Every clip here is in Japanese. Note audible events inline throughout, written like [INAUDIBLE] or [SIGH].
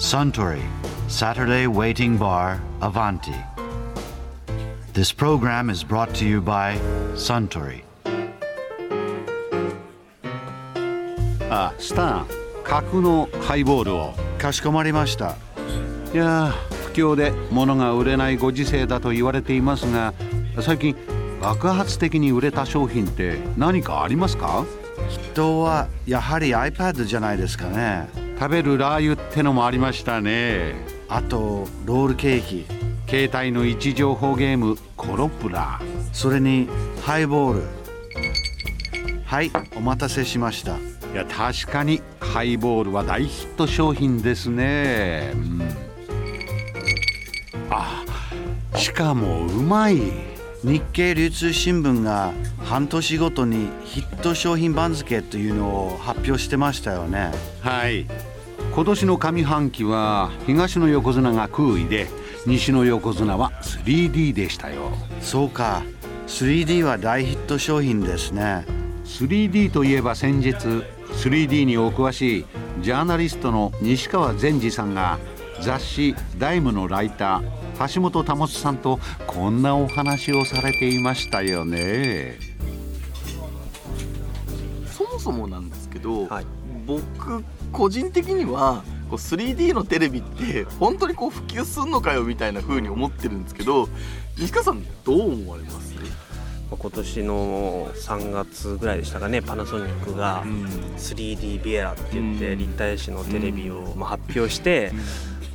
Suntory Saturday Waiting Bar Avanti. This program is brought to you by Suntory. あスタン角のハイボールをかしこまりました。いやー不況で物が売れないご時世だと言われていますが最近爆発的に売れた商品って何かありますか？人はやはり iPad じゃないですかね。食べるラー油ってのもありましたねあとロールケーキ。携帯の位置情報ゲームコロプラそれにハイボール。はい、お待たせしました。いや確かにハイボールは大ヒット商品ですね、うん、あしかもうまい日経流通新聞が半年ごとにヒット商品番付というのを発表してましたよね。はい今年の上半期は東の横綱が空位で西の横綱は 3D でしたよそうか、3D は大ヒット商品ですね。3D といえば先日 3D にお詳しいジャーナリストの西川善治さんが雑誌「ダイムのライター橋本保さんとこんなお話をされていましたよね。そもそもなんですけど、はい僕個人的にはこう 3D のテレビって本当にこう普及すんのかよみたいな風に思ってるんですけど西川さんどう思われます？今年の3月ぐらいでしたかねパナソニックが 3D ビエラって言ってうん。立体視のテレビをまあ発表して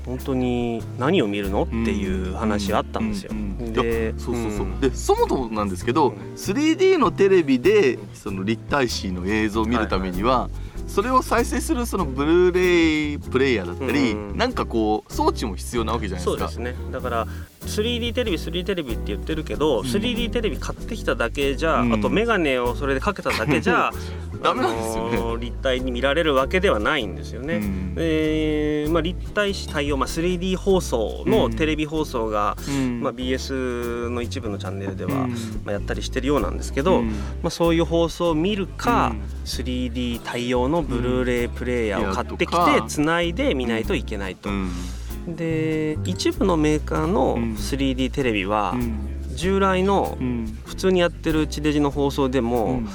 本当に何を見るのっていう話あったんですよ。でそうそうそう、ん。でそもそもなんですけど 3D のテレビでその立体視の映像を見るためには、それを再生するそのブルーレイプレイヤーだったり、うんなんかこう装置も必要なわけじゃないですか。そうですね。だから 3D テレビ 3D テレビって言ってるけど、3D テレビ買ってきただけじゃ、うん。あと眼鏡をそれでかけただけじゃ [LAUGHS] ダメなんですよね。あのー立体に見られるわけではないんですよね。うん。でまあ、立体視対応、まあ、3D 放送のテレビ放送が、うん。まあ、BS の一部のチャンネルでは、うん。まあ、やったりしてるようなんですけど、うん。まあ、そういう放送を見るか、うん。3D 対応のブルーレイプレイヤーを買ってきてつないで見ないといけないと。うんで一部のメーカーのうん。3D テレビはうん。従来のうん。普通にやってる地デジの放送でも、うん。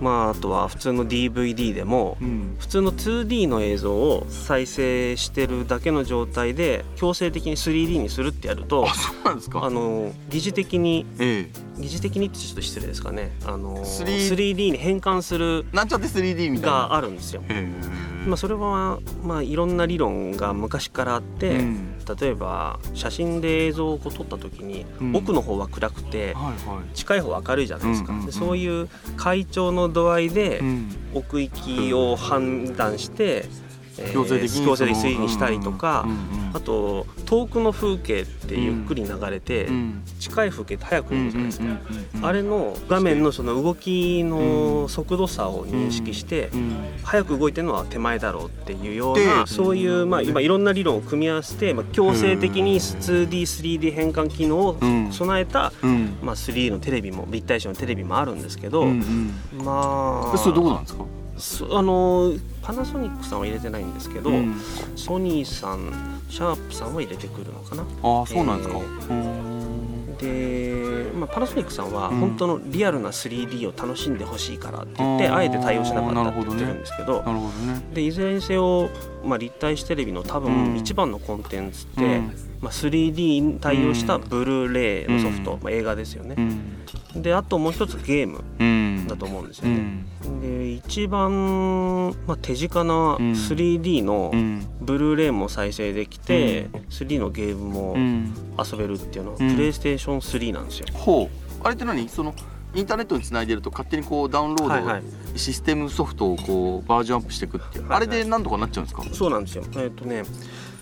まあ、あとは普通の DVD でもうん。普通の 2D の映像を再生してるだけの状態で強制的に 3D にするってやるとあの疑似的にええ。疑似的にってちょっと失礼ですかね。あの 3D 3D に変換するなんちゃって 3D みたいな。があるんですよ。へえまあ、それは、まあ、いろんな理論が昔からあって、うん。例えば写真で映像をこう撮った時に、うん。奥の方は暗くてはいはい。近い方は明るいじゃないですか、うんうんうん。でそういう階調の度合いでうん。奥行きを判断して、えー強制的に強制的に 3D にしたりとか、あと遠くの風景ってゆっくり流れて、うん近い風景って早く動くじゃないですか、あれの画面のその動きの速度差を認識して、うん。早く動いてるのは手前だろうっていうようなでそういう、まあ、今いろんな理論を組み合わせて、まあ、強制的に 2D3D 変換機能をうん。備えた、うん。まあ、3D のテレビも立体視のテレビもあるんですけど、うんまあそれどこなんですか？そあのパナソニックさんは入れてないんですけど、うん。ソニーさんシャープさんは入れてくるのかな。ああそうなんですか。えうん。で、まあ、パナソニックさんはうん。本当のリアルな 3D を楽しんでほしいからって言って、あー。あえて対応しなかったって言ってるんですけどなるほどね。でいずれにせよ、まあ、立体視テレビの多うん。分一番のコンテンツって、うん。まあ、3D に対応したブルーレイのソフト、うん。まあ、映画ですよね。う、んであともう一つゲームうん。だと思うんですよね、うん。で一番、まあ、手近な 3D のうん。ブルーレイも再生できて、うん。3D のゲームもうん。遊べるっていうのは、うん。プレイステーション3なんですよ。ほう。あれって何？そのインターネットにつないでると勝手にこうダウンロード、はいはい。システムソフトをこうバージョンアップしていくっていう、はいはい。あれでなんとかなっちゃうんですか？そうなんですよ。えっ、とね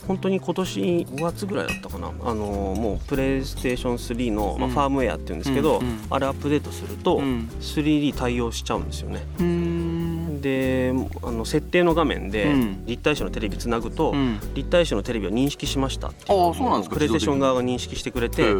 本当に今年5月ぐらいだったかな。あのもうプレイステーション3の、まあ、うん。ファームウェアっていうんですけど、うんうん。あれアップデートすると、うん。3D 対応しちゃうんですよね。うん。であの設定の画面でうん。立体視のテレビつなぐと、うん。立体視のテレビを認識しましたっていうプレイステーション側が認識してくれて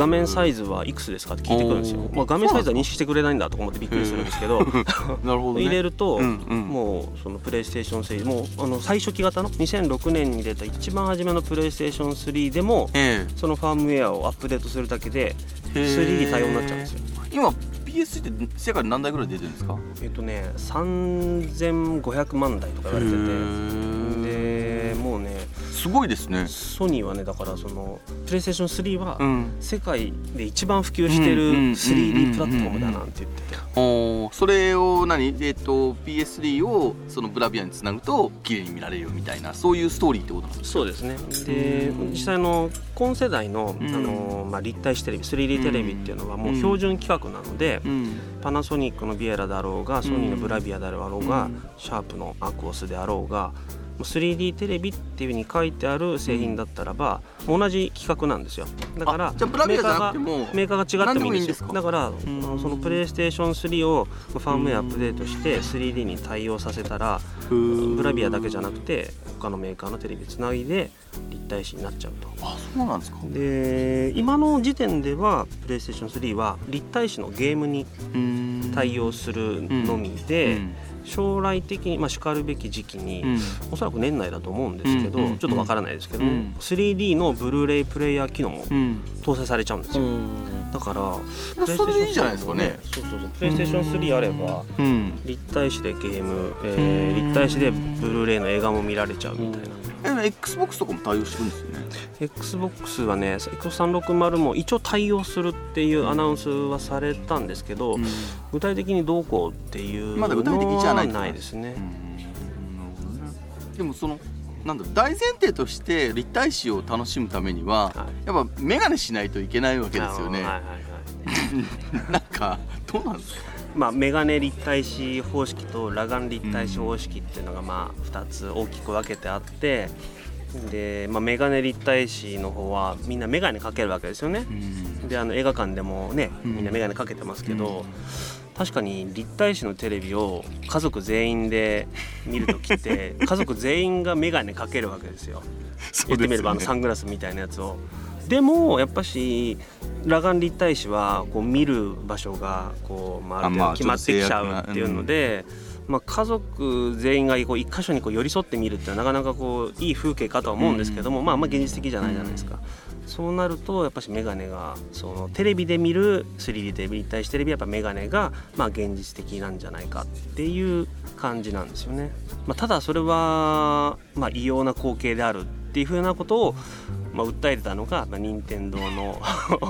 画面サイズはいくつですかって聞いてくるんですよ。まあ、画面サイズは認識してくれないんだとか思ってびっくりするんですけど。[LAUGHS] なるほど、ね、入れると、うんうんもうそのプレイステーション3もうあの最初期型の？2006年に出た一番初めのプレイステーション3でもえそのファームウェアをアップデートするだけでえ 3D 対応になっちゃうんですよ。今 PS って世界で何台ぐらい出てるんですか？えっとね3500万台とか言われてて。でもうねすごいですね。ソニーはねだからそのプレイステーション3はん。世界で一番普及してるうんうんうんうん 3D プラットフォームだなんて言ってておーそれを何？えっ、と PS3 をそのブラビアにつなぐと綺麗に見られるよみたいなそういうストーリーってことなんですか？そうですね。で実際の今世代の,、うん。あのまあ、立体視テレビ 3D テレビっていうのはもう標準規格なので、うん。パナソニックのビエラだろうがソニーのブラビアだろうが、うん。シャープのアクオスであろうが 3D テレビっていうふうに書いてある製品だったらば同じ規格なんですよ。だからあじゃあブラメーカーがメーカーが違ってもいいんですよ。だから、んそのプレイステーション3をファームウェアアップデートして 3D に対応させたらブラビアだけじゃなくて他のメーカーのテレビつないで立体視になっちゃうと。あそうなんですか。で今の時点ではプレイステーション3は立体視のゲームに対応するのみで、将来的に、まあ、しかるべき時期に、おそらく年内だと思うんですけど、うんうんちょっとわからないですけど、うん。3D のブルーレイプレイヤー機能もうん。搭載されちゃうんですよ、だからそれでいいじゃないですかね。そうそうそうプレイステーション3あればうん。立体視でゲーム、えー立体視でブルーレイの映画も見られちゃうみたいな、え XBOX とかも対応してるんですよね。XBOX はね X360 も一応対応するっていうアナウンスはされたんですけど、具体的にどうこうっていうのまだ具体的じゃないないですね、でもそのなんだろう大前提として立体視を楽しむためには、はい。やっぱ眼鏡しないといけないわけですよね、はいはいはい。[LAUGHS] なんかどうなんですか？まあ、メガネ立体視方式と裸眼立体視方式っていうのがまあ2つ大きく分けてあってで、まあ、メガネ立体視の方はみんなメガネかけるわけですよね。であの映画館でもねみんなメガネかけてますけど、確かに立体視のテレビを家族全員で見るときって [LAUGHS] 家族全員がメガネかけるわけですよ。言ってみればあのサングラスみたいなやつを。でもやっぱし裸眼立体視はこう見る場所がこう、まあ、ある決まってきちゃうっていうので。まあ、家族全員がこう一箇所にこう寄り添って見るっていうのはなかなかこういい風景かとは思うんですけども、まあ、あんま現実的じゃないじゃないですか。そうなるとやっぱしメガネがそのテレビで見る 3D テレビ立体視テレビはやっぱメガネがまあ現実的なんじゃないかっていう感じなんですよね。まあ、ただそれはまあ異様な光景であるっていうふうなことをまあ訴えてたのが、まあ、任天堂の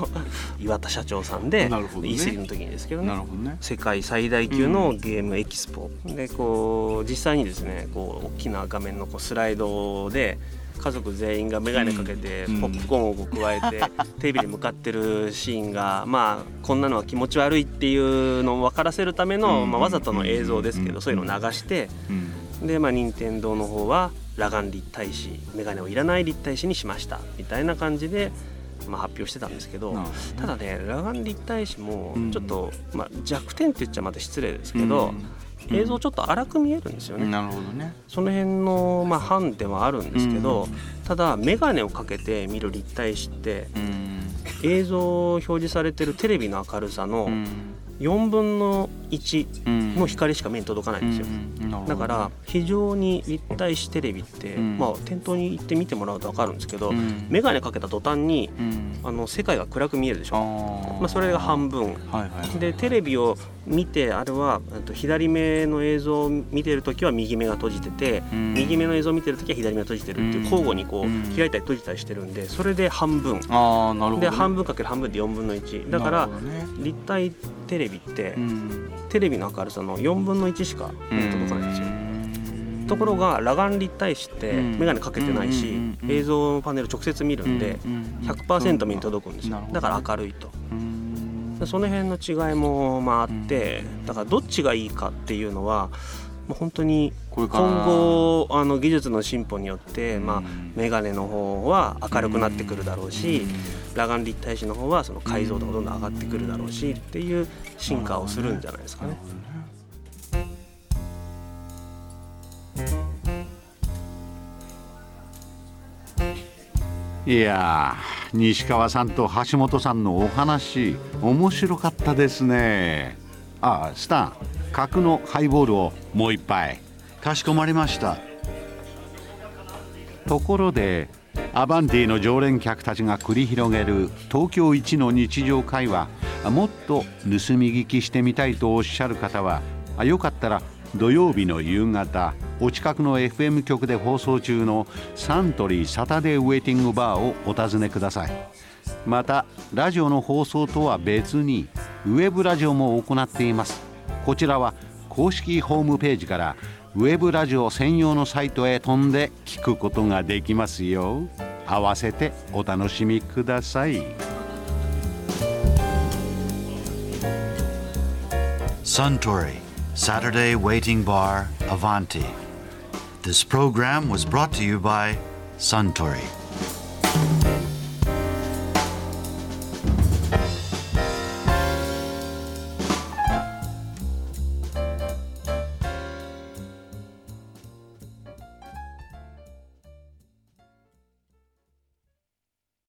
[LAUGHS] 岩田社長さんでなるほどね。E3 の時にですけどね。ね。世界最大級のゲームエキスポ、でこう実際にですねこう大きな画面のこうスライドで家族全員が眼鏡かけてうん。ポップコーンを加えて [LAUGHS] テレビに向かってるシーンがまあこんなのは気持ち悪いっていうのを分からせるための、まあ、わざとの映像ですけどそういうのを流してでまあ任天堂の方は裸眼立体視眼鏡をいらない立体視にしましたみたいな感じで、まあ、発表してたんですけど。ただね裸眼立体視もうん。ちょっと、まあ、弱点って言っちゃまた失礼ですけど、うん。映像ちょっと荒く見えるんですよね、なるほどね。その辺の、まあ、ハンデはあるんですけど、ただ眼鏡をかけて見る立体視って映像表示されてるテレビの明るさの4分の1の光しか目に届かないんですよ、だから非常に立体視テレビって、うん。まあ、店頭に行って見てもらうと分かるんですけど、うん。眼鏡かけた途端にあの世界が暗く見えるでしょ、まあ、それが半分。でテレビを見てあれはえっと左目の映像を見てる時は右目が閉じてて、うん。右目の映像を見てる時は左目が閉じてるっていううん。交互にこううん。開いたり閉じたりしてるんでそれで半分。ああなるほどね。で半分かける半分で4分の1だから立体テレビってうん。テレビの明るさの4分の1しか届かないんですよ。うん。ところが裸眼立体視ってうん。眼鏡かけてないし映像のパネル直接見るんで100%目に届くんですよ。だねから明るいと。その辺の違いもまああってだからどっちがいいかっていうのは本当に今後あの技術の進歩によってまあうんメガネの方は明るくなってくるだろうし裸眼立体視の方はその解像度がどんどん上がってくるだろうしっていう進化をするんじゃないですかね。いやー西川さんと橋本さんのお話面白かったですね。あスタン角のハイボールをもう一杯。かしこまりました。ところでアバンティの常連客たちが繰り広げる東京一の日常会話もっと盗み聞きしてみたいとおっしゃる方はよかったら土曜日の夕方お近くの FM 局で放送中のサントリーサタデーウェイティングバーをお尋ねください。またラジオの放送とは別にウェブラジオも行っています。こちらは公式ホームページからウェブラジオ専用のサイトへ飛んで聞くことができますよ合わせてお楽しみください Suntory Saturday Waiting Bar Avanti. This program was brought to you by Suntory.